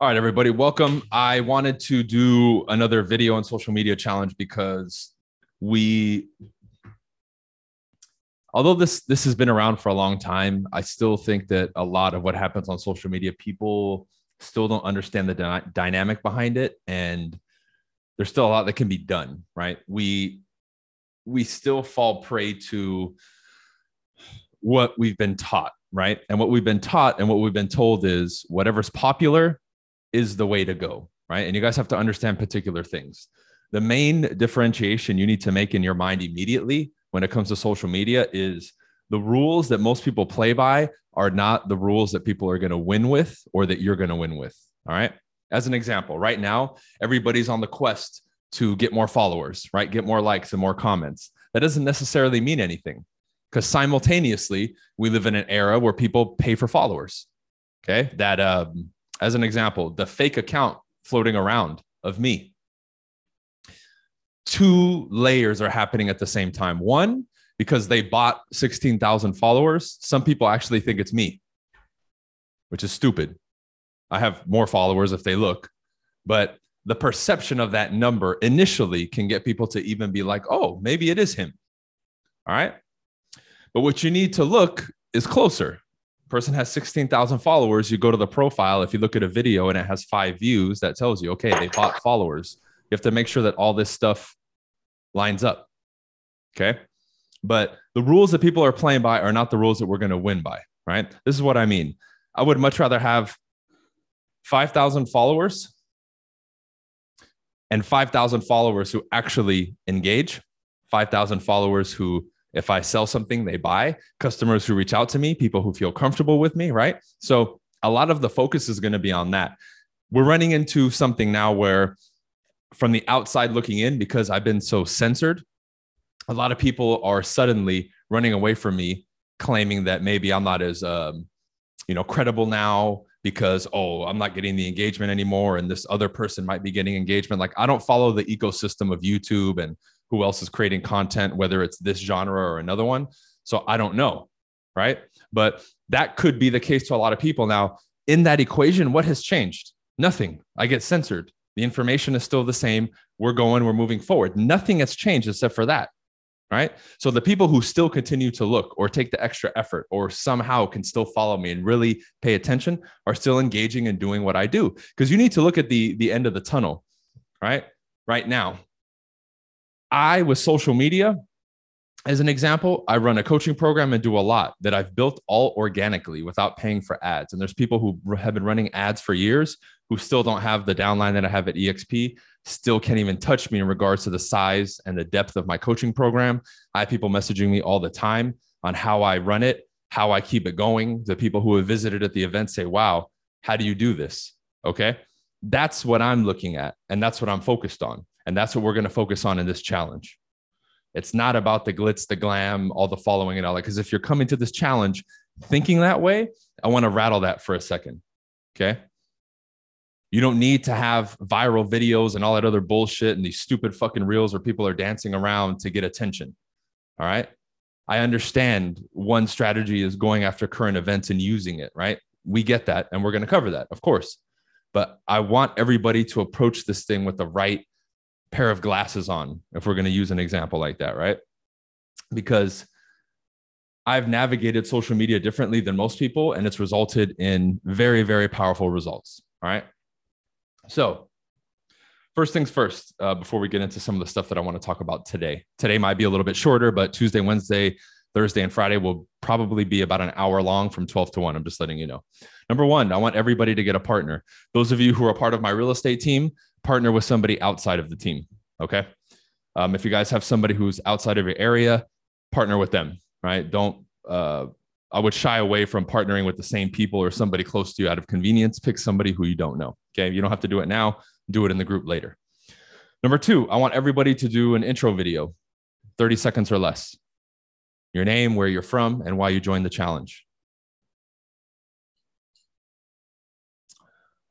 All right, everybody, welcome. I wanted to do another video on social media challenge because we, although this this has been around for a long time, I still think that a lot of what happens on social media, people still don't understand the dy- dynamic behind it, and there's still a lot that can be done. Right? We we still fall prey to what we've been taught right? And what we've been taught and what we've been told is whatever's popular is the way to go, right? And you guys have to understand particular things. The main differentiation you need to make in your mind immediately when it comes to social media is the rules that most people play by are not the rules that people are going to win with or that you're going to win with. All right. As an example, right now, everybody's on the quest to get more followers, right? Get more likes and more comments. That doesn't necessarily mean anything because simultaneously, we live in an era where people pay for followers. Okay. That um, as an example, the fake account floating around of me. Two layers are happening at the same time. One, because they bought 16,000 followers, some people actually think it's me, which is stupid. I have more followers if they look, but the perception of that number initially can get people to even be like, oh, maybe it is him. All right. But what you need to look is closer person has 16,000 followers, you go to the profile. If you look at a video and it has five views, that tells you, okay, they bought followers. You have to make sure that all this stuff lines up. Okay. But the rules that people are playing by are not the rules that we're going to win by, right? This is what I mean. I would much rather have 5,000 followers and 5,000 followers who actually engage, 5,000 followers who if I sell something, they buy. Customers who reach out to me, people who feel comfortable with me, right? So a lot of the focus is going to be on that. We're running into something now where, from the outside looking in, because I've been so censored, a lot of people are suddenly running away from me, claiming that maybe I'm not as, um, you know, credible now because oh i'm not getting the engagement anymore and this other person might be getting engagement like i don't follow the ecosystem of youtube and who else is creating content, whether it's this genre or another one. So I don't know. Right. But that could be the case to a lot of people. Now, in that equation, what has changed? Nothing. I get censored. The information is still the same. We're going, we're moving forward. Nothing has changed except for that. Right. So the people who still continue to look or take the extra effort or somehow can still follow me and really pay attention are still engaging and doing what I do. Because you need to look at the, the end of the tunnel. Right. Right now, I, with social media, as an example, I run a coaching program and do a lot that I've built all organically without paying for ads. And there's people who have been running ads for years who still don't have the downline that I have at EXP, still can't even touch me in regards to the size and the depth of my coaching program. I have people messaging me all the time on how I run it, how I keep it going. The people who have visited at the event say, wow, how do you do this? Okay. That's what I'm looking at. And that's what I'm focused on. And that's what we're going to focus on in this challenge. It's not about the glitz, the glam, all the following and all that. Because if you're coming to this challenge thinking that way, I want to rattle that for a second. Okay. You don't need to have viral videos and all that other bullshit and these stupid fucking reels where people are dancing around to get attention. All right. I understand one strategy is going after current events and using it, right? We get that and we're going to cover that, of course. But I want everybody to approach this thing with the right pair of glasses on, if we're going to use an example like that, right? Because I've navigated social media differently than most people, and it's resulted in very, very powerful results. All right. So, first things first, uh, before we get into some of the stuff that I want to talk about today. Today might be a little bit shorter, but Tuesday, Wednesday, Thursday, and Friday will probably be about an hour long from 12 to 1. I'm just letting you know. Number one, I want everybody to get a partner. Those of you who are part of my real estate team, partner with somebody outside of the team. Okay. Um, if you guys have somebody who's outside of your area, partner with them, right? Don't, uh, I would shy away from partnering with the same people or somebody close to you out of convenience. Pick somebody who you don't know. Okay. You don't have to do it now, do it in the group later. Number two, I want everybody to do an intro video, 30 seconds or less. Your name, where you're from, and why you joined the challenge.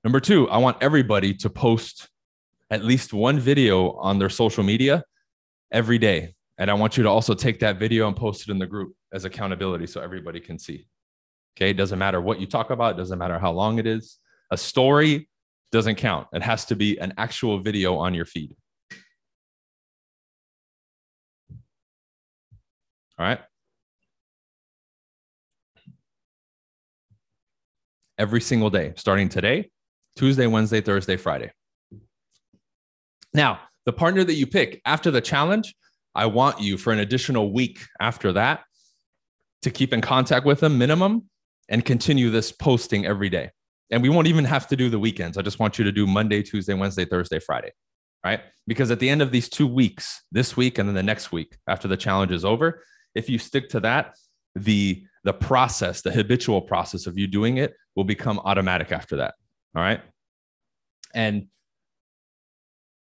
Number two, I want everybody to post at least one video on their social media every day. And I want you to also take that video and post it in the group as accountability so everybody can see. Okay. It doesn't matter what you talk about, it doesn't matter how long it is. A story doesn't count. It has to be an actual video on your feed. All right. Every single day, starting today, Tuesday, Wednesday, Thursday, Friday. Now, the partner that you pick after the challenge, I want you for an additional week after that to keep in contact with them minimum and continue this posting every day. And we won't even have to do the weekends. I just want you to do Monday, Tuesday, Wednesday, Thursday, Friday, right? Because at the end of these two weeks, this week and then the next week after the challenge is over, if you stick to that, the the process, the habitual process of you doing it will become automatic after that. All right. And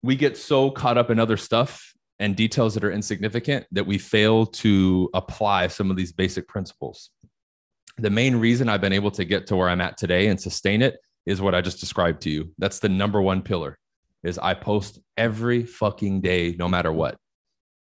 we get so caught up in other stuff and details that are insignificant that we fail to apply some of these basic principles. The main reason I've been able to get to where I'm at today and sustain it is what I just described to you. That's the number one pillar is I post every fucking day no matter what.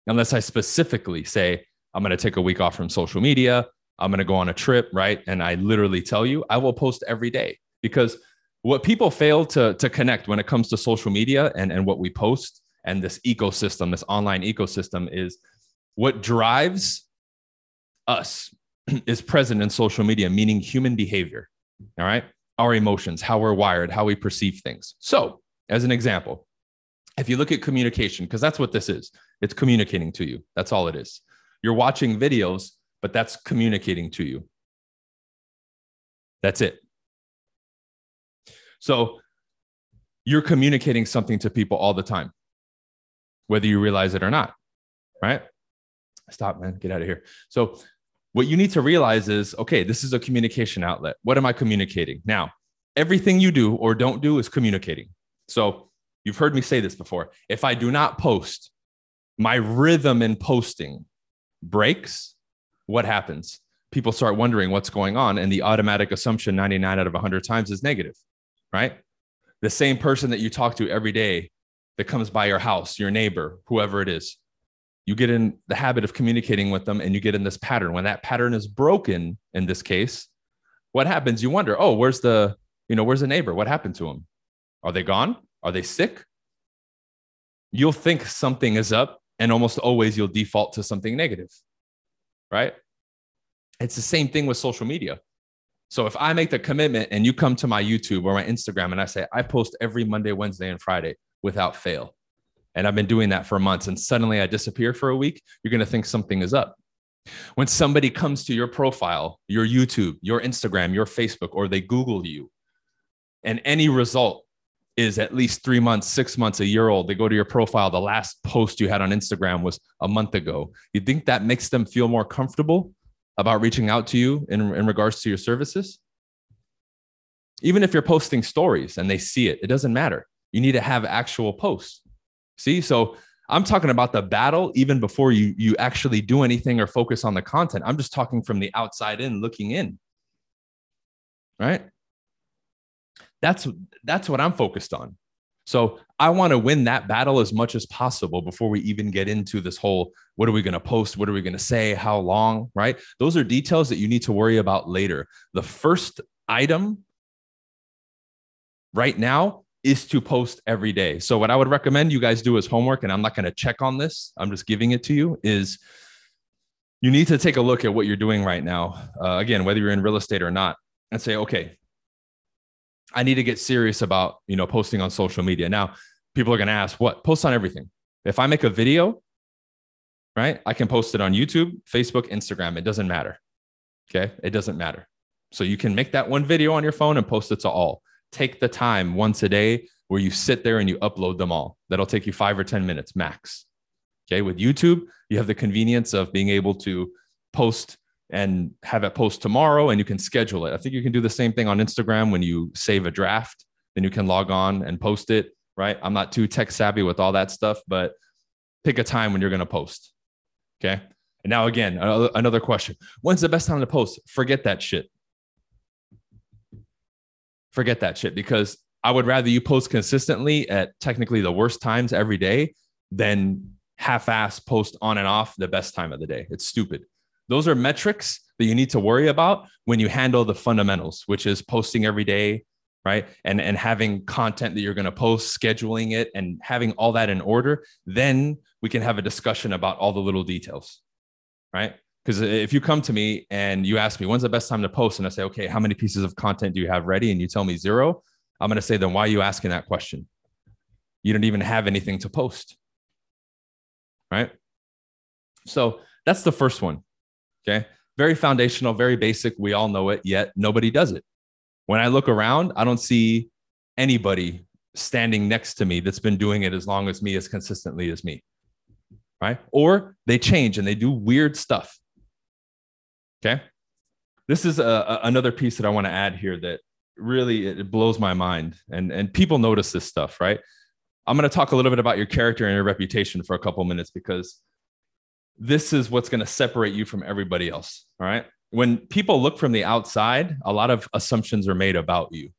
Unless I specifically say I'm going to take a week off from social media, I'm going to go on a trip, right? And I literally tell you I will post every day because what people fail to, to connect when it comes to social media and, and what we post and this ecosystem, this online ecosystem is what drives us is present in social media, meaning human behavior. All right. Our emotions, how we're wired, how we perceive things. So, as an example, if you look at communication, because that's what this is, it's communicating to you. That's all it is. You're watching videos, but that's communicating to you. That's it. So you're communicating something to people all the time, whether you realize it or not, right? Stop, man, get out of here. So, what you need to realize is okay, this is a communication outlet. What am I communicating? Now, everything you do or don't do is communicating. So, you've heard me say this before. If I do not post, my rhythm in posting breaks, what happens? People start wondering what's going on. And the automatic assumption 99 out of 100 times is negative right? The same person that you talk to every day that comes by your house, your neighbor, whoever it is. You get in the habit of communicating with them and you get in this pattern. When that pattern is broken in this case, what happens? You wonder, oh, where's the, you know, where's the neighbor? What happened to him? Are they gone? Are they sick? You'll think something is up and almost always you'll default to something negative, right? It's the same thing with social media. So if I make the commitment and you come to my YouTube or my Instagram and I say, I post every Monday, Wednesday, and Friday without fail, and I've been doing that for months, and suddenly I disappear for a week, you're going to think something is up. When somebody comes to your profile, your YouTube, your Instagram, your Facebook, or they Google you, and any result is at least three months, six months, a year old, they go to your profile. The last post you had on Instagram was a month ago. You think that makes them feel more comfortable about reaching out to you in, in regards to your services? Even if you're posting stories and they see it, it doesn't matter. You need to have actual posts. See, so I'm talking about the battle even before you you actually do anything or focus on the content. I'm just talking from the outside in, looking in. Right? That's that's what I'm focused on. So I want to win that battle as much as possible before we even get into this whole what are we going to post? What are we going to say? How long? Right? Those are details that you need to worry about later. The first item right now is to post every day. So, what I would recommend you guys do as homework, and I'm not going to check on this, I'm just giving it to you, is you need to take a look at what you're doing right now. Uh, again, whether you're in real estate or not, and say, okay, I need to get serious about, you know, posting on social media. Now, people are going to ask, what? Post on everything. If I make a video, right, I can post it on YouTube, Facebook, Instagram. It doesn't matter. Okay. It doesn't matter. So you can make that one video on your phone and post it to all. Take the time once a day where you sit there and you upload them all. That'll take you five or 10 minutes max. Okay. With YouTube, you have the convenience of being able to post and have it post tomorrow and you can schedule it. I think you can do the same thing on Instagram when you save a draft, then you can log on and post it, right? I'm not too tech savvy with all that stuff, but pick a time when you're going to post. Okay. And now, again, another question When's the best time to post? Forget that shit. Forget that shit because I would rather you post consistently at technically the worst times every day than half ass post on and off the best time of the day. It's stupid. Those are metrics that you need to worry about when you handle the fundamentals, which is posting every day, right? And and having content that you're going to post, scheduling it, and having all that in order, then we can have a discussion about all the little details, right? Because if you come to me and you ask me when's the best time to post, and I say, okay, how many pieces of content do you have ready, and you tell me zero, I'm going to say, then why are you asking that question? You don't even have anything to post, right? So that's the first one. Okay. Very foundational, very basic. We all know it, yet nobody does it. When I look around, I don't see anybody standing next to me that's been doing it as long as me, as consistently as me. Right. Or they change and they do weird stuff. Okay. This is a, a, another piece that I want to add here that really it blows my mind. And, and people notice this stuff, right? I'm going to talk a little bit about your character and your reputation for a couple minutes because this is what's going to separate you from everybody else. All right. When people look from the outside, a lot of assumptions are made about you.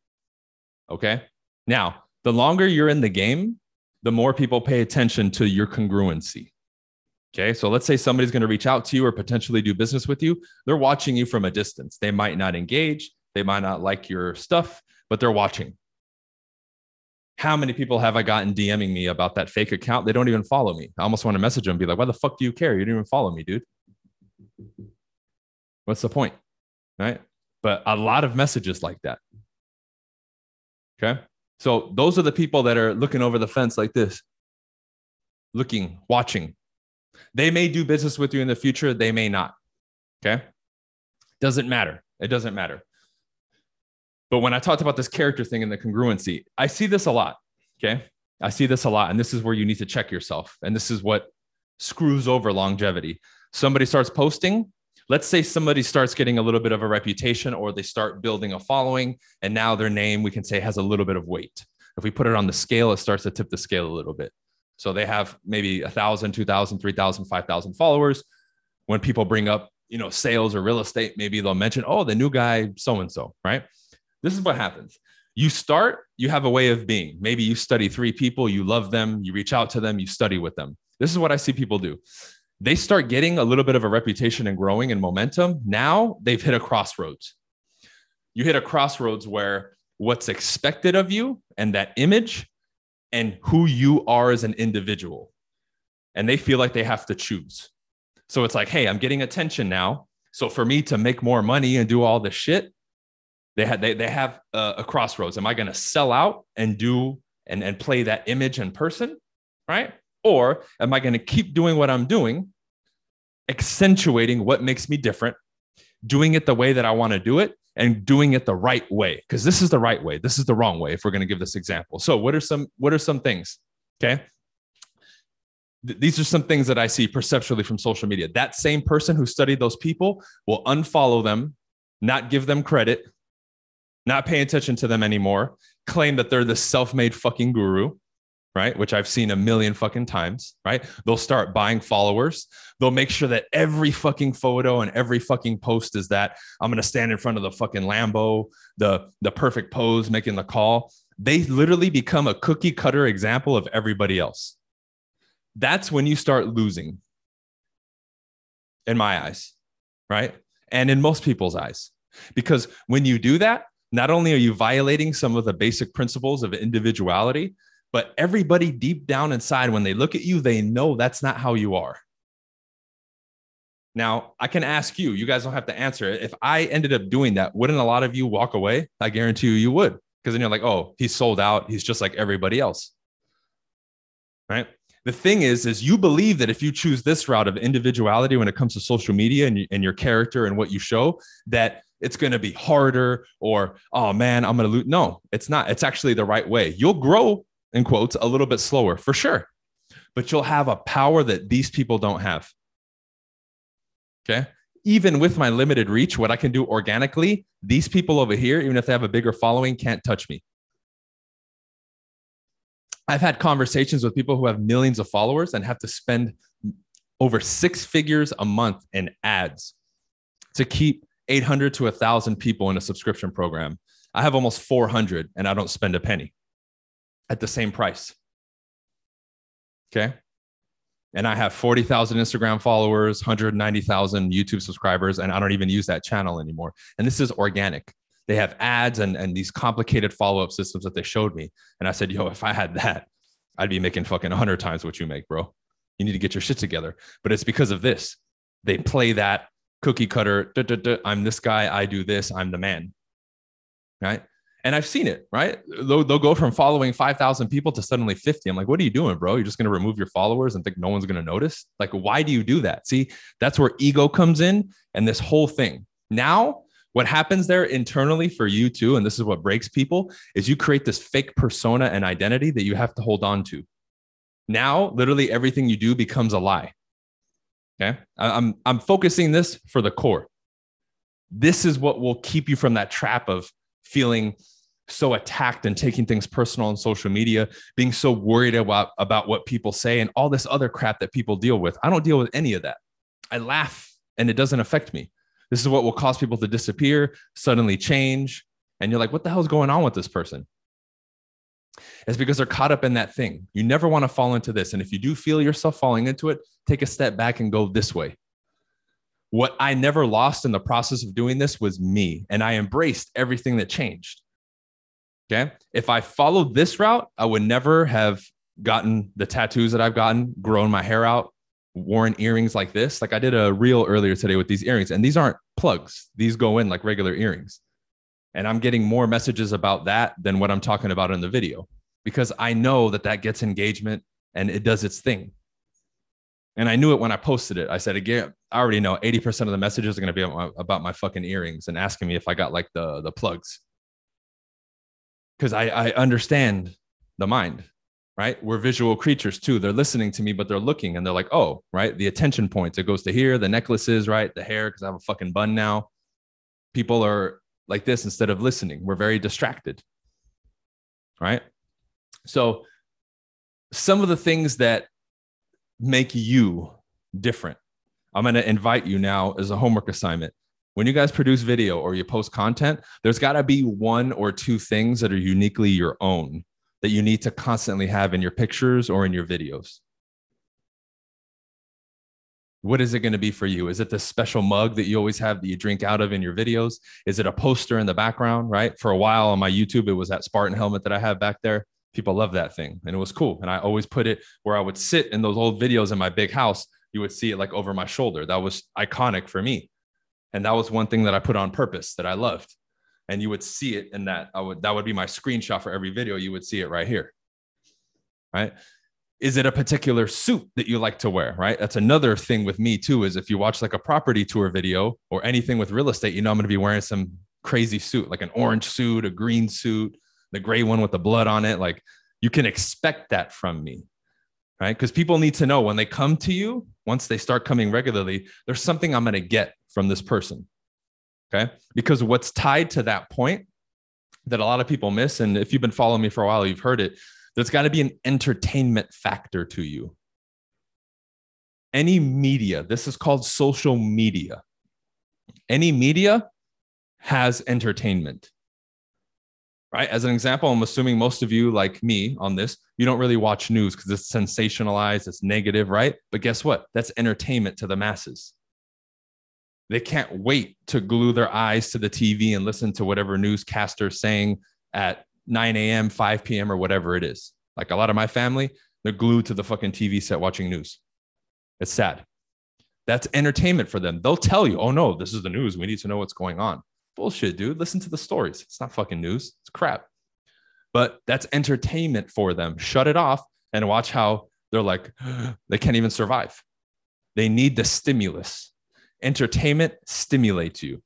Okay. Now, the longer you're in the game, the more people pay attention to your congruency. Okay. So let's say somebody's going to reach out to you or potentially do business with you. They're watching you from a distance. They might not engage, they might not like your stuff, but they're watching. How many people have I gotten DMing me about that fake account? They don't even follow me. I almost want to message them and be like, why the fuck do you care? You didn't even follow me, dude. What's the point? Right. But a lot of messages like that. Okay. So those are the people that are looking over the fence like this, looking, watching. They may do business with you in the future, they may not. Okay. Doesn't matter. It doesn't matter. But when I talked about this character thing and the congruency, I see this a lot. Okay. I see this a lot. And this is where you need to check yourself. And this is what screws over longevity. Somebody starts posting. Let's say somebody starts getting a little bit of a reputation or they start building a following. And now their name, we can say, has a little bit of weight. If we put it on the scale, it starts to tip the scale a little bit. So they have maybe a thousand, two thousand, three thousand, five thousand followers. When people bring up, you know, sales or real estate, maybe they'll mention, oh, the new guy, so and so, right? This is what happens. You start, you have a way of being. Maybe you study three people, you love them, you reach out to them, you study with them. This is what I see people do. They start getting a little bit of a reputation and growing and momentum. Now they've hit a crossroads. You hit a crossroads where what's expected of you and that image and who you are as an individual. And they feel like they have to choose. So it's like, hey, I'm getting attention now. So for me to make more money and do all this shit, they had they, they have a, a crossroads. Am I going to sell out and do and, and play that image in person? Right. Or am I going to keep doing what I'm doing, accentuating what makes me different, doing it the way that I want to do it, and doing it the right way? Because this is the right way. This is the wrong way. If we're going to give this example. So what are some what are some things? Okay. these are some things that I see perceptually from social media. That same person who studied those people will unfollow them, not give them credit, not pay attention to them anymore, claim that they're the self made fucking guru, right? Which I've seen a million fucking times, right? They'll start buying followers. They'll make sure that every fucking photo and every fucking post is that I'm going to stand in front of the fucking Lambo, the, the perfect pose, making the call. They literally become a cookie cutter example of everybody else. That's when you start losing, in my eyes, right? And in most people's eyes. Because when you do that, not only are you violating some of the basic principles of individuality, but everybody deep down inside, when they look at you, they know that's not how you are. Now, I can ask you, you guys don't have to answer it. If I ended up doing that, wouldn't a lot of you walk away? I guarantee you, you would. Because then you're like, oh, he's sold out. He's just like everybody else. Right. The thing is, is you believe that if you choose this route of individuality when it comes to social media and, and your character and what you show, that it's going to be harder or oh man i'm going to lose. No it's not. It's actually the right way. You'll grow in quotes a little bit slower for sure. But you'll have a power that these people don't have. Okay? Even with my limited reach what i can do organically these people over here even if they have a bigger following can't touch me. I've had conversations with people who have millions of followers and have to spend over six figures a month in ads to keep 800 to 1,000 people in a subscription program. I have almost 400 and I don't spend a penny at the same price. Okay. And I have 40,000 Instagram followers, 190,000 YouTube subscribers, and I don't even use that channel anymore. And this is organic. they have ads and, and these complicated follow-up systems that they showed me. And I said, yo, if I had that, I'd be making fucking 100 times what you make, bro. You need to get your shit together. But it's because of this. They play that cookie cutter. Duh, duh, duh, I'm this guy. I do this. I'm the man. Right. And I've seen it, right? They'll, they'll go from following 5,000 people to suddenly 50. I'm like, what are you doing, bro? You're just going to remove your followers and think no one's going to notice? Like, why do you do that? See, that's where ego comes in and this whole thing. Now, what happens there internally for you too, and this is what breaks people, is you create this fake persona and identity that you have to hold on to. Now, literally everything you do becomes a lie. Okay. I'm, I'm focusing this for the core. This is what will keep you from that trap of feeling so attacked and taking things personal on social media, being so worried about, about what people say and all this other crap that people deal with. I don't deal with any of that. I laugh and it doesn't affect me. This is what will cause people to disappear, suddenly change. And you're like, what the hell is going on with this person? It's because they're caught up in that thing. You never want to fall into this. And if you do feel yourself falling into it, take a step back and go this way. What I never lost in the process of doing this was me. And I embraced everything that changed. Okay. If I followed this route, I would never have gotten the tattoos that I've gotten, grown my hair out, worn earrings like this. Like I did a reel earlier today with these earrings, and these aren't plugs, these go in like regular earrings. And I'm getting more messages about that than what I'm talking about in the video because I know that that gets engagement and it does its thing. And I knew it when I posted it. I said, again, I already know 80% of the messages are going to be about my, about my fucking earrings and asking me if I got like the, the plugs because I, I understand the mind, right? We're visual creatures too. They're listening to me, but they're looking and they're like, oh, right. The attention points, it goes to here, the necklaces, right? The hair, because I have a fucking bun now. People are like this instead of listening. We're very distracted, right? So, some of the things that make you different, I'm going to invite you now as a homework assignment when you guys produce video or you post content, there's got to be one or two things that are uniquely your own that you need to constantly have in your pictures or in your videos. What is it going to be for you? Is it the special mug that you always have that you drink out of in your videos? Is it a poster in the background, right? For a while on my YouTube, it was that Spartan helmet that I have back there. People love that thing and it was cool. And I always put it where I would sit in those old videos in my big house. You would see it like over my shoulder. That was iconic for me and that was one thing that i put on purpose that i loved and you would see it in that i would that would be my screenshot for every video you would see it right here right is it a particular suit that you like to wear right that's another thing with me too is if you watch like a property tour video or anything with real estate you know i'm going to be wearing some crazy suit like an orange suit a green suit the gray one with the blood on it like you can expect that from me right because people need to know when they come to you once they start coming regularly there's something i'm going to get from this person. Okay. Because what's tied to that point that a lot of people miss, and if you've been following me for a while, you've heard it, there's got to be an entertainment factor to you. Any media, this is called social media. Any media has entertainment. Right. As an example, I'm assuming most of you, like me on this, you don't really watch news because it's sensationalized, it's negative, right? But guess what? That's entertainment to the masses. They can't wait to glue their eyes to the TV and listen to whatever newscaster saying at 9 a.m., 5 p.m., or whatever it is. Like a lot of my family, they're glued to the fucking TV set watching news. It's sad. That's entertainment for them. They'll tell you, oh no, this is the news. We need to know what's going on. Bullshit, dude. Listen to the stories. It's not fucking news. It's crap. But that's entertainment for them. Shut it off and watch how they're like, they can't even survive. They need the stimulus. Entertainment stimulates you.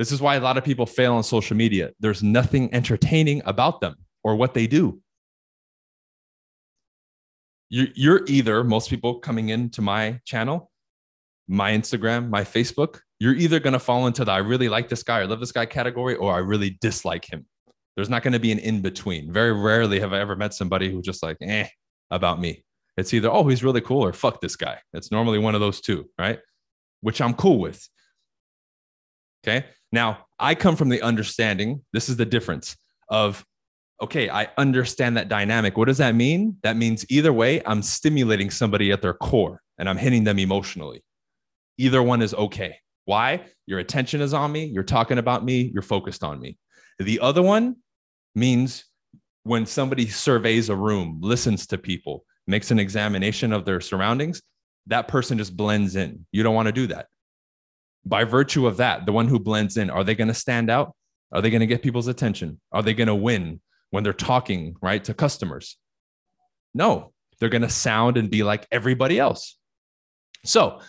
This is why a lot of people fail on social media. There's nothing entertaining about them or what they do. You're either, most people coming into my channel, my Instagram, my Facebook, you're either going to fall into the I really like this guy or love this guy category, or I really dislike him. There's not going to be an in between. Very rarely have I ever met somebody who just like, eh, about me. It's either, oh, he's really cool or fuck this guy. It's normally one of those two, right? which I'm cool with. Okay. Now, I come from the understanding, this is the difference of, okay, I understand that dynamic. What does that mean? That means either way, I'm stimulating somebody at their core and I'm hitting them emotionally. Either one is okay. Why? Your attention is on me, you're talking about me, you're focused on me. The other one means when somebody surveys a room, listens to people, makes an examination of their surroundings, that person just blends in. You don't want to do that. By virtue of that, the one who blends in, are they going to stand out? Are they going to get people's attention? Are they going to win when they're talking, right, to customers? No, they're going to sound and be like everybody else. So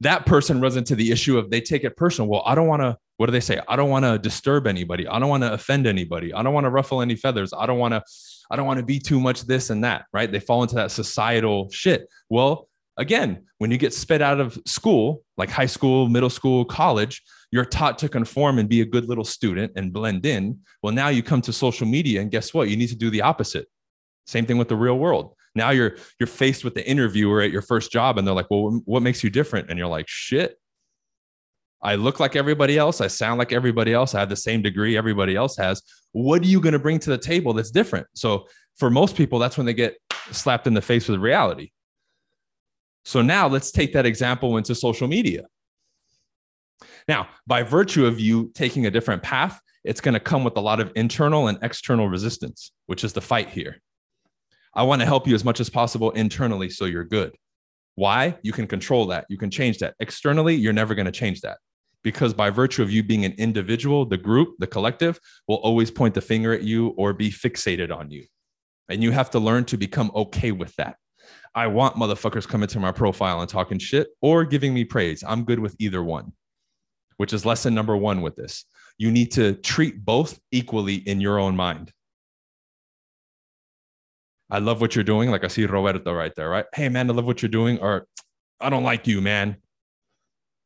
that person runs into the issue of they take it personal. Well, I don't want to, what do they say? I don't want to disturb anybody. I don't want to offend anybody. I don't want to ruffle any feathers. I don't want to, I don't want to be too much this and that, right? They fall into that societal shit. Well, again, when you get spit out of school, like high school, middle school, college, you're taught to conform and be a good little student and blend in. Well, now you come to social media and guess what? You need to do the opposite. Same thing with the real world. Now you're you're faced with the interviewer at your first job and they're like, "Well, what makes you different?" And you're like, "Shit. I look like everybody else. I sound like everybody else. I have the same degree everybody else has. What are you going to bring to the table that's different?" So, for most people, that's when they get slapped in the face with reality. So now let's take that example into social media. Now, by virtue of you taking a different path, it's going to come with a lot of internal and external resistance, which is the fight here. I want to help you as much as possible internally so you're good. Why? You can control that. You can change that. Externally, you're never going to change that because by virtue of you being an individual, the group, the collective will always point the finger at you or be fixated on you. And you have to learn to become okay with that. I want motherfuckers coming to my profile and talking shit or giving me praise. I'm good with either one, which is lesson number one with this. You need to treat both equally in your own mind. I love what you're doing. Like I see Roberto right there, right? Hey, man, I love what you're doing. Or I don't like you, man.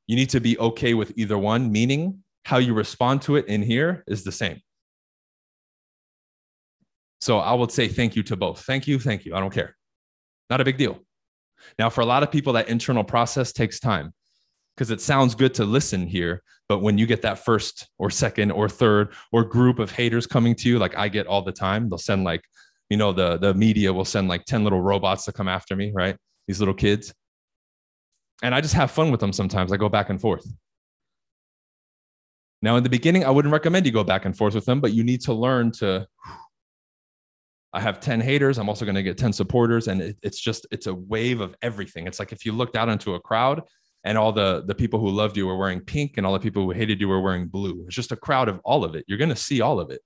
You need to be okay with either one, meaning how you respond to it in here is the same. So I would say thank you to both. Thank you. Thank you. I don't care. Not a big deal. Now, for a lot of people, that internal process takes time because it sounds good to listen here. But when you get that first or second or third or group of haters coming to you, like I get all the time, they'll send like you know the the media will send like 10 little robots to come after me right these little kids and i just have fun with them sometimes i go back and forth now in the beginning i wouldn't recommend you go back and forth with them but you need to learn to i have 10 haters i'm also going to get 10 supporters and it, it's just it's a wave of everything it's like if you looked out into a crowd and all the the people who loved you were wearing pink and all the people who hated you were wearing blue it's just a crowd of all of it you're going to see all of it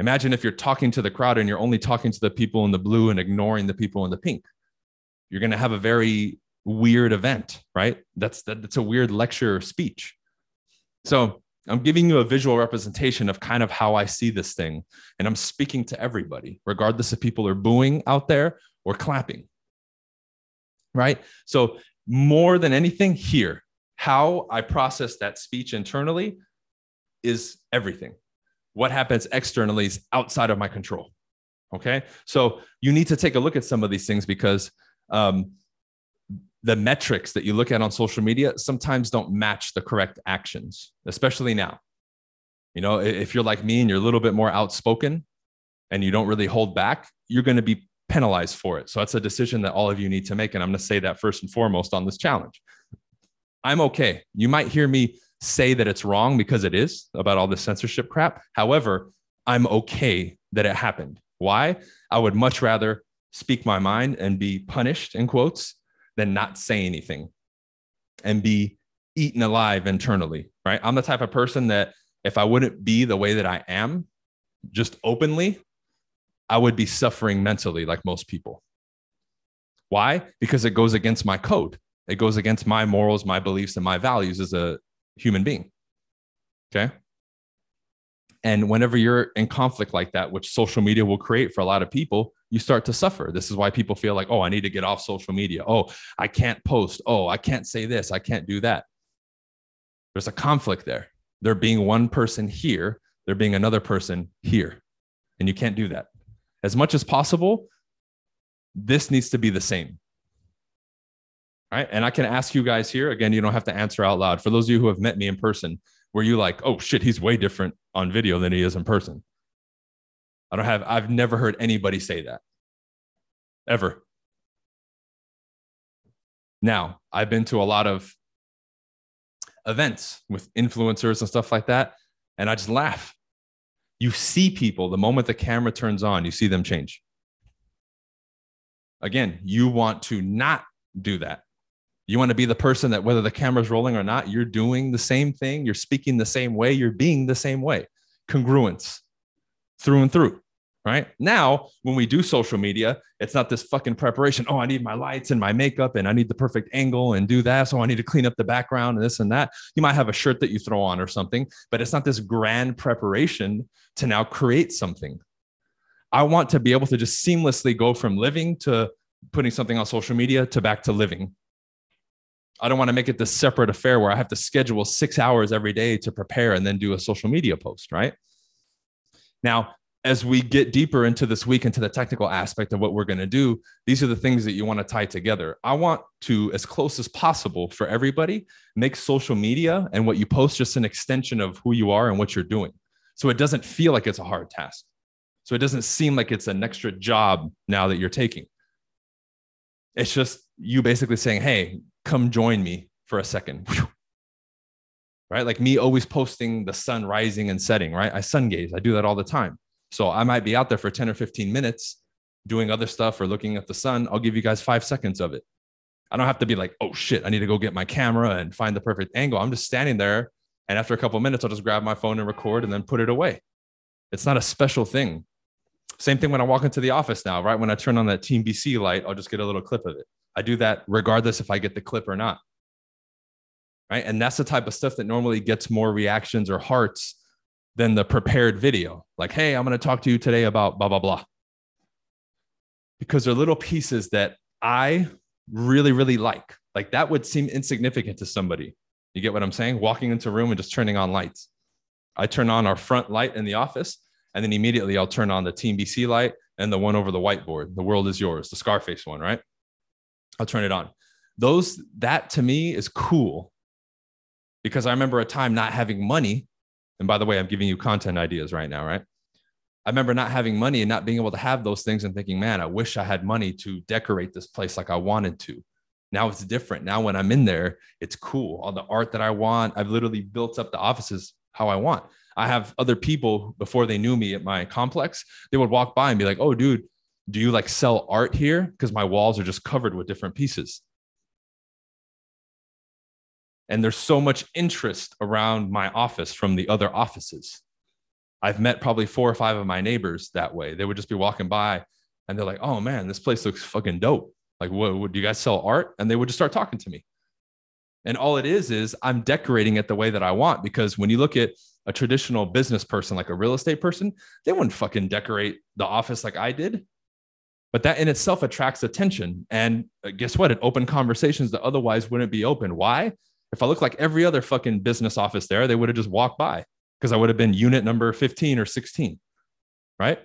Imagine if you're talking to the crowd and you're only talking to the people in the blue and ignoring the people in the pink. You're going to have a very weird event, right? That's that, that's a weird lecture speech. So I'm giving you a visual representation of kind of how I see this thing, and I'm speaking to everybody, regardless if people are booing out there or clapping. Right? So more than anything, here, how I process that speech internally is everything what happens externally is outside of my control. Okay. So you need to take a look at some of these things because um, the metrics that you look at on social media sometimes don't match the correct actions, especially now. You know, if you're like me and you're a little bit more outspoken and you don't really hold back, you're going to be penalized for it. So that's a decision that all of you need to make. And I'm going to say that first and foremost on this challenge. I'm okay. You might hear me say that it's wrong because it is about all this censorship crap. However, I'm okay that it happened. Why? I would much rather speak my mind and be punished in quotes than not say anything and be eaten alive internally, right? I'm the type of person that if I wouldn't be the way that I am, just openly, I would be suffering mentally like most people. Why? Because it goes against my code. It goes against my morals, my beliefs, and my values as a human being. Okay. And whenever you're in conflict like that, which social media will create for a lot of people, you start to suffer. This is why people feel like, oh, I need to get off social media. Oh, I can't post. Oh, I can't say this. I can't do that. There's a conflict there. There being one person here, there being another person here. And you can't do that. As much as possible, this needs to be the same. Right. And I can ask you guys here again, you don't have to answer out loud. For those of you who have met me in person, were you like, oh shit, he's way different on video than he is in person? I don't have, I've never heard anybody say that ever. Now, I've been to a lot of events with influencers and stuff like that. And I just laugh. You see people the moment the camera turns on, you see them change. Again, you want to not do that. You want to be the person that whether the camera's rolling or not, you're doing the same thing, you're speaking the same way, you're being the same way. Congruence through and through right? Now, when we do social media, it's not this fucking preparation. Oh, I need my lights and my makeup and I need the perfect angle and do that. So I need to clean up the background and this and that. You might have a shirt that you throw on or something, but it's not this grand preparation to now create something. I want to be able to just seamlessly go from living to putting something on social media to back to living. I don't want to make it this separate affair where I have to schedule six hours every day to prepare and then do a social media post, right? Now, as we get deeper into this week into the technical aspect of what we're going to do these are the things that you want to tie together. I want to as close as possible for everybody make social media and what you post just an extension of who you are and what you're doing. So it doesn't feel like it's a hard task. So it doesn't seem like it's an extra job now that you're taking. It's just you basically saying hey come join me for a second right like me always posting the sun rising and setting right i sun gaze i do that all the time so I might be out there for 10 or 15 minutes doing other stuff or looking at the sun. I'll give you guys five seconds of it. I don't have to be like, oh shit, I need to go get my camera and find the perfect angle. I'm just standing there. And after a couple minutes, I'll just grab my phone and record and then put it away. It's not a special thing. Same thing when I walk into the office now, right? When I turn on that Team BC light, I'll just get a little clip of it. I do that regardless if I get the clip or not. Right. And that's the type of stuff that normally gets more reactions or hearts than the prepared video. Like, hey, I'm going to talk to you today about blah, blah, blah. Because they're little pieces that I really, really like. Like that would seem insignificant to somebody. You get what I'm saying? Walking into a room and just turning on lights. I turn on our front light in the office, and then immediately I'll turn on the Team BC light and the one over the whiteboard. The world is yours, the Scarface one, right? I'll turn it on. Those, that to me is cool because I remember a time not having money and by the way, I'm giving you content ideas right now, right? I remember not having money and not being able to have those things and thinking, man, I wish I had money to decorate this place like I wanted to. Now it's different. Now, when I'm in there, it's cool. All the art that I want, I've literally built up the offices how I want. I have other people before they knew me at my complex, they would walk by and be like, oh, dude, do you like sell art here? Because my walls are just covered with different pieces and there's so much interest around my office from the other offices. I've met probably four or five of my neighbors that way. They would just be walking by and they're like, oh man, this place looks fucking dope. Like, what would you guys sell art? And they would just start talking to me. And all it is, is I'm decorating it the way that I want. Because when you look at a traditional business person, like a real estate person, they wouldn't fucking decorate the office like I did. But that in itself attracts attention. And uh, guess what? It opened conversations that otherwise wouldn't be open. Why? If I looked like every other fucking business office there, they would have just walked by because I would have been unit number 15 or 16. Right.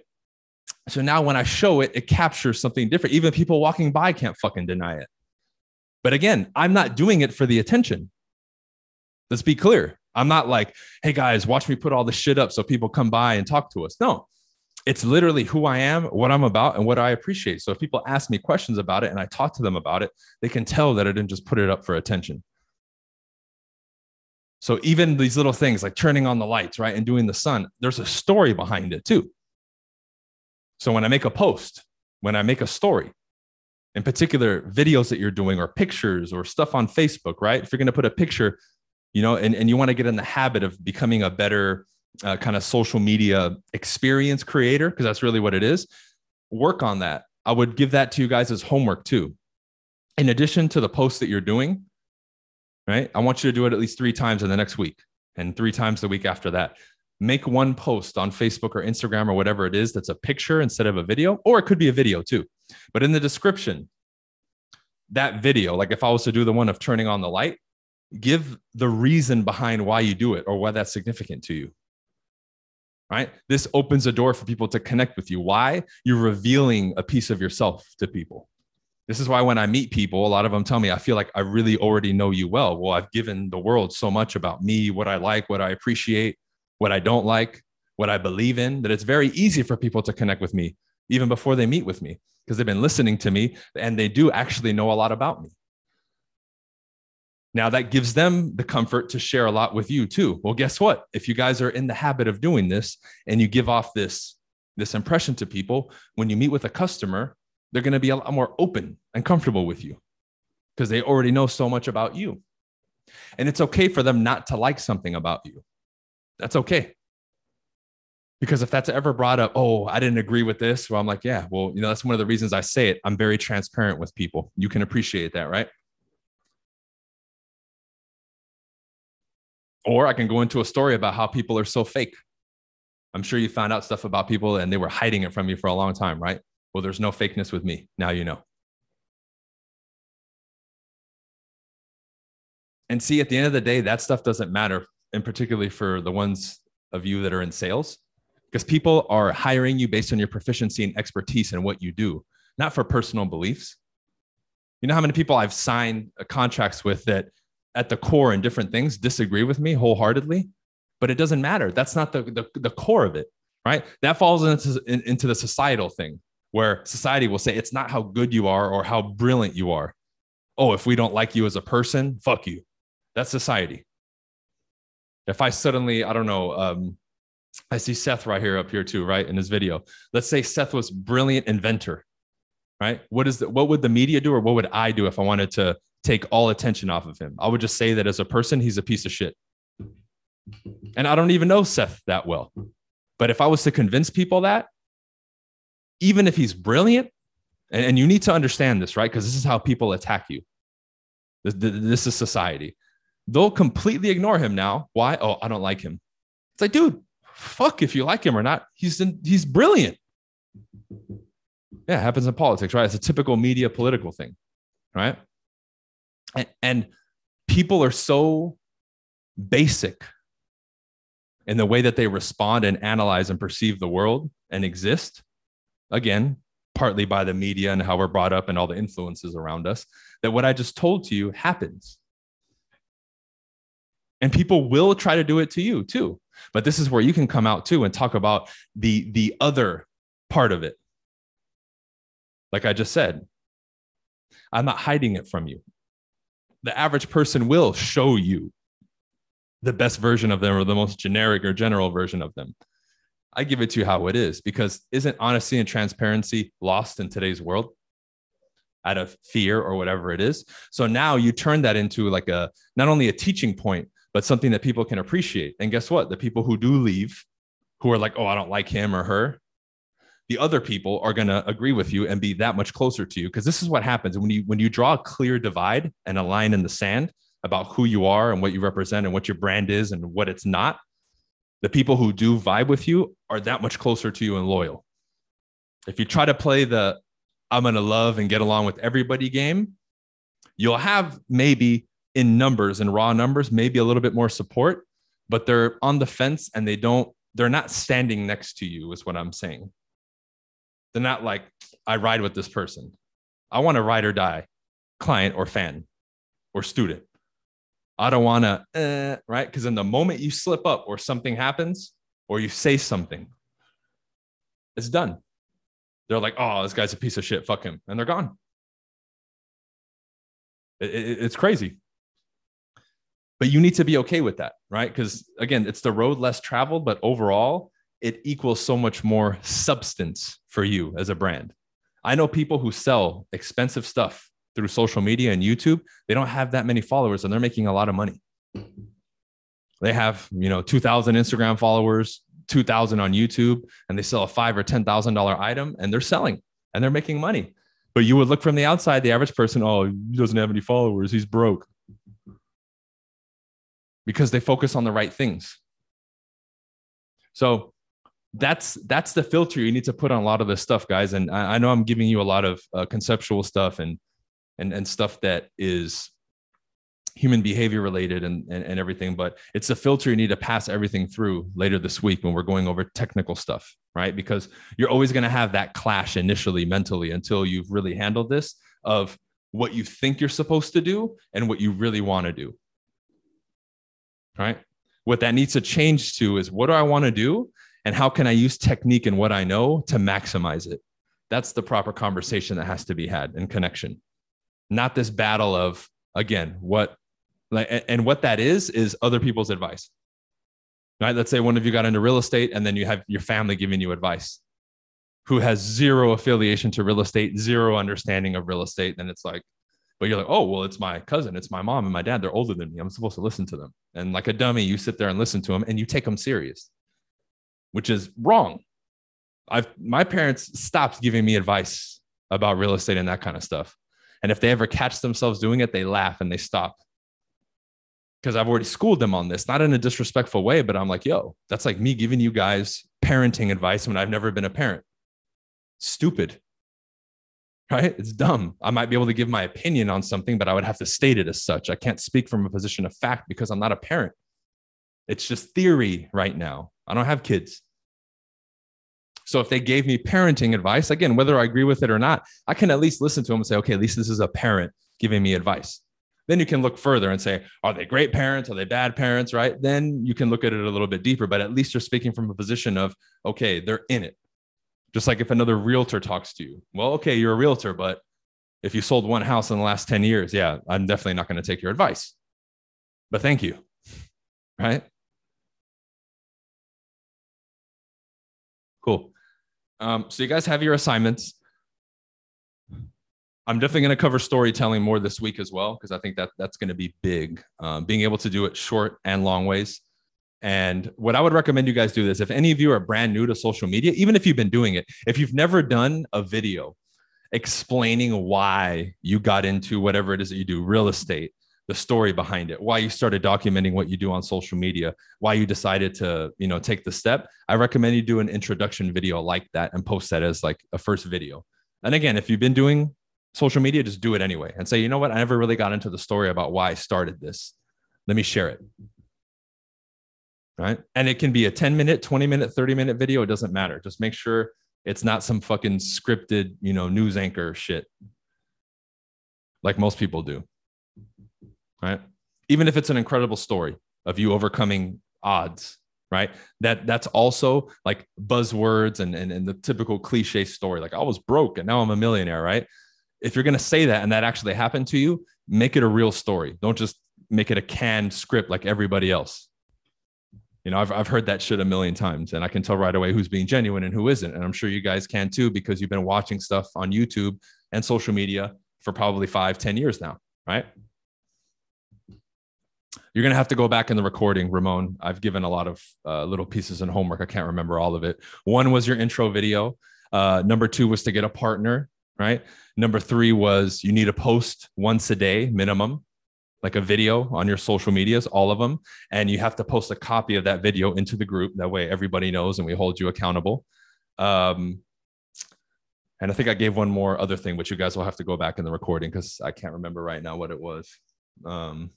So now when I show it, it captures something different. Even people walking by can't fucking deny it. But again, I'm not doing it for the attention. Let's be clear. I'm not like, hey guys, watch me put all this shit up so people come by and talk to us. No, it's literally who I am, what I'm about, and what I appreciate. So if people ask me questions about it and I talk to them about it, they can tell that I didn't just put it up for attention. So even these little things like turning on the lights, right, and doing the sun, there's a story behind it too. So when I make a post, when I make a story, in particular videos that you're doing or pictures or stuff on Facebook, right? If you're going to put a picture, you know, and, and you want to get in the habit of becoming a better uh, kind of social media experience creator, because that's really what it is, work on that. I would give that to you guys as homework too. In addition to the posts that you're doing, right? I want you to do it at least three times in the next week and three times the week after that. Make one post on Facebook or Instagram or whatever it is that's a picture instead of a video, or it could be a video too. But in the description, that video, like if I was to do the one of turning on the light, give the reason behind why you do it or why that's significant to you. Right? This opens a door for people to connect with you. Why? You're revealing a piece of yourself to people. This is why when I meet people, a lot of them tell me, I feel like I really already know you well. Well, I've given the world so much about me, what I like, what I appreciate, what I don't like, what I believe in, that it's very easy for people to connect with me even before they meet with me because they've been listening to me and they do actually know a lot about me. Now that gives them the comfort to share a lot with you too. Well, guess what? If you guys are in the habit of doing this and you give off this this impression to people, when you meet with a customer, they're going to be a lot more open and comfortable with you because they already know so much about you. And it's okay for them not to like something about you. That's okay. Because if that's ever brought up, oh, I didn't agree with this, well, I'm like, yeah, well, you know, that's one of the reasons I say it. I'm very transparent with people. You can appreciate that, right? Or I can go into a story about how people are so fake. I'm sure you found out stuff about people and they were hiding it from you for a long time, right? Well, there's no fakeness with me. Now you know. And see, at the end of the day, that stuff doesn't matter, and particularly for the ones of you that are in sales, because people are hiring you based on your proficiency and expertise and what you do, not for personal beliefs. You know how many people I've signed contracts with that at the core and different things disagree with me wholeheartedly, but it doesn't matter. That's not the, the, the core of it, right? That falls into, into the societal thing where society will say it's not how good you are or how brilliant you are. Oh, if we don't like you as a person, fuck you. That's society. If I suddenly, I don't know, um, I see Seth right here up here too, right in his video. Let's say Seth was brilliant inventor, right? What is the, what would the media do, or what would I do if I wanted to take all attention off of him? I would just say that as a person, he's a piece of shit. And I don't even know Seth that well, but if I was to convince people that, even if he's brilliant, and, and you need to understand this, right? Because this is how people attack you. This, this is society they'll completely ignore him now. Why? Oh, I don't like him. It's like, dude, fuck if you like him or not. He's in, he's brilliant. Yeah, it happens in politics, right? It's a typical media political thing, right? And, and people are so basic in the way that they respond and analyze and perceive the world and exist. Again, partly by the media and how we're brought up and all the influences around us, that what I just told to you happens. And people will try to do it to you too. But this is where you can come out too and talk about the the other part of it. Like i just said i'm not hiding it from you. The average person will show you the best version of them or the most generic or general version of them i give it to you how it is because isn't honesty and transparency lost in today's world out of fear or whatever it is so now you turn that into like a not only a teaching point but something that people can appreciate. And guess what? The people who do leave, who are like, oh, I don't like him or her, the other people are going to agree with you and be that much closer to you. Because this is what happens when you when you draw a clear divide and a line in the sand about who you are and what you represent and what your brand is and what it's not. The people who do vibe with you are that much closer to you and loyal. If you try to play the I'm going to love and get along with everybody game, you'll have maybe in numbers and raw numbers, maybe a little bit more support, but they're on the fence and they don't, they're not standing next to you, is what I'm saying. They're not like, I ride with this person. I want to ride or die client or fan or student. I don't want to, eh, right? Because in the moment you slip up or something happens or you say something, it's done. They're like, oh, this guy's a piece of shit. Fuck him. And they're gone. It, it, it's crazy but you need to be okay with that, right? Because again, it's the road less traveled, but overall, it equals so much more substance for you as a brand. I know people who sell expensive stuff through social media and YouTube. They don't have that many followers and they're making a lot of money. They have, you know, 2000 Instagram followers, 2000 on YouTube, and they sell a five or $10,000 item and they're selling and they're making money. But you would look from the outside, the average person, oh, he doesn't have any followers. He's broke because they focus on the right things. So that's that's the filter you need to put on a lot of this stuff, guys. And I, I know I'm giving you a lot of uh, conceptual stuff and and and stuff that is human behavior related and, and and everything, but it's a filter you need to pass everything through later this week when we're going over technical stuff, right? Because you're always going to have that clash initially mentally until you've really handled this of what you think you're supposed to do and what you really want to do right? What that needs to change to is what do I want to do? And how can I use technique and what I know to maximize it? That's the proper conversation that has to be had in connection. Not this battle of, again, what Like, and what that is is other people's advice. Right? Let's say one of you got into real estate and then you have your family giving you advice who has zero affiliation to real estate, zero understanding of real estate. And it's like, but you're like, oh, well, it's my cousin, it's my mom and my dad. They're older than me. I'm supposed to listen to them. And like a dummy, you sit there and listen to them and you take them serious, which is wrong. I've my parents stopped giving me advice about real estate and that kind of stuff. And if they ever catch themselves doing it, they laugh and they stop. Because I've already schooled them on this, not in a disrespectful way, but I'm like, yo, that's like me giving you guys parenting advice when I've never been a parent. Stupid right? It's dumb. I might be able to give my opinion on something, but I would have to state it as such. I can't speak from a position of fact because I'm not a parent. It's just theory right now. I don't have kids. So if they gave me parenting advice, again, whether I agree with it or not, I can at least listen to them and say, okay, at least this is a parent giving me advice. Then you can look further and say, are they great parents? Are they bad parents? Right? Then you can look at it a little bit deeper, but at least you're speaking from a position of, okay, they're in it. Just like if another realtor talks to you, well, okay, you're a realtor, but if you sold one house in the last 10 years, yeah, I'm definitely not going to take your advice. But thank you. Right? Um, so you guys have your assignments. I'm definitely going to cover storytelling more this week as well because I think that that's going to be big. Um, being able to do it short and long ways. And what I would recommend you guys do this if any of you are brand new to social media, even if you've been doing it, if you've never done a video explaining why you got into whatever it is that you do, real estate, the story behind it, why you started documenting what you do on social media, why you decided to, you know, take the step, I recommend you do an introduction video like that and post that as like a first video. And again, if you've been doing social media, just do it anyway and say, you know what, I never really got into the story about why I started this. Let me share it right? And it can be a 10 minute, 20 minute, 30 minute video. It doesn't matter. Just make sure it's not some fucking scripted, you know, news anchor shit like most people do, right? Even if it's an incredible story of you overcoming odds, right? That that's also like buzzwords and, and, and the typical cliche story. Like I was broke and now I'm a millionaire, right? If you're going to say that and that actually happened to you, make it a real story. Don't just make it a canned script like everybody else you know, I've, I've heard that shit a million times and I can tell right away who's being genuine and who isn't. And I'm sure you guys can too, because you've been watching stuff on YouTube and social media for probably five, ten years now, right? You're going to have to go back in the recording, Ramon. I've given a lot of uh, little pieces and homework. I can't remember all of it. One was your intro video. Uh, number two was to get a partner, right? Number three was you need to post once a day minimum like a video on your social medias, all of them, and you have to post a copy of that video into the group. That way, everybody knows and we hold you accountable. Um, and I think I gave one more other thing, which you guys will have to go back in the recording because I can't remember right now what it was. Um,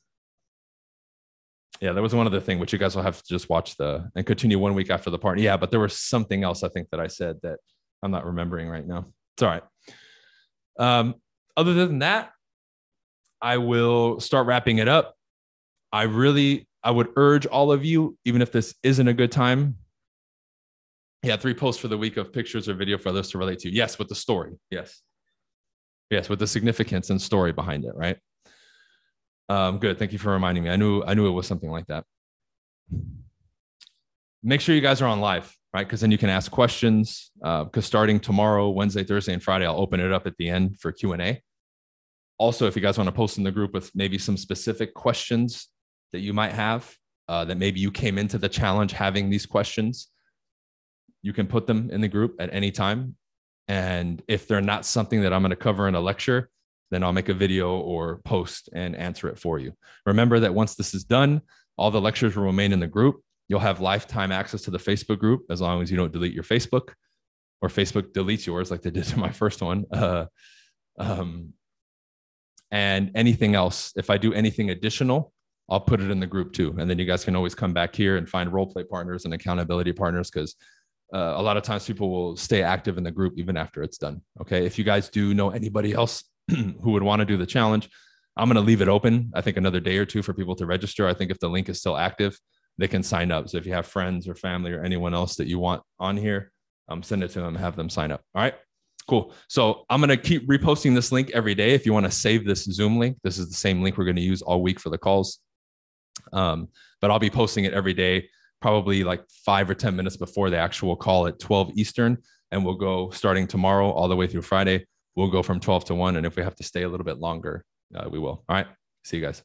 yeah, there was one other thing which you guys will have to just watch the and continue one week after the party. Yeah, but there was something else I think that I said that I'm not remembering right now. It's all right. Um, other than that, I will start wrapping it up. I really, I would urge all of you, even if this isn't a good time. Yeah, three posts for the week of pictures or video for others to relate to. Yes, with the story. Yes. Yes, with the significance and story behind it, right? Um, good. Thank you for reminding me. I knew I knew it was something like that. Make sure you guys are on live, right? Because then you can ask questions. Because uh, starting tomorrow, Wednesday, Thursday, and Friday, I'll open it up at the end for Q and A also, if you guys want to post in the group with maybe some specific questions that you might have, uh, that maybe you came into the challenge having these questions, you can put them in the group at any time. And if they're not something that I'm going to cover in a lecture, then I'll make a video or post and answer it for you. Remember that once this is done, all the lectures will remain in the group. You'll have lifetime access to the Facebook group as long as you don't delete your Facebook or Facebook deletes yours like they did to my first one. Uh, um, and anything else. If I do anything additional, I'll put it in the group too. And then you guys can always come back here and find role play partners and accountability partners because uh, a lot of times people will stay active in the group even after it's done. Okay. If you guys do know anybody else who would want to do the challenge, I'm going to leave it open. I think another day or two for people to register. I think if the link is still active, they can sign up. So if you have friends or family or anyone else that you want on here, um, send it to them, have them sign up. All right. Cool. So I'm going to keep reposting this link every day. If you want to save this Zoom link, this is the same link we're going to use all week for the calls. Um, but I'll be posting it every day, probably like five or 10 minutes before the actual call at 12 Eastern. And we'll go starting tomorrow all the way through Friday. We'll go from 12 to 1. And if we have to stay a little bit longer, uh, we will. All right. See you guys.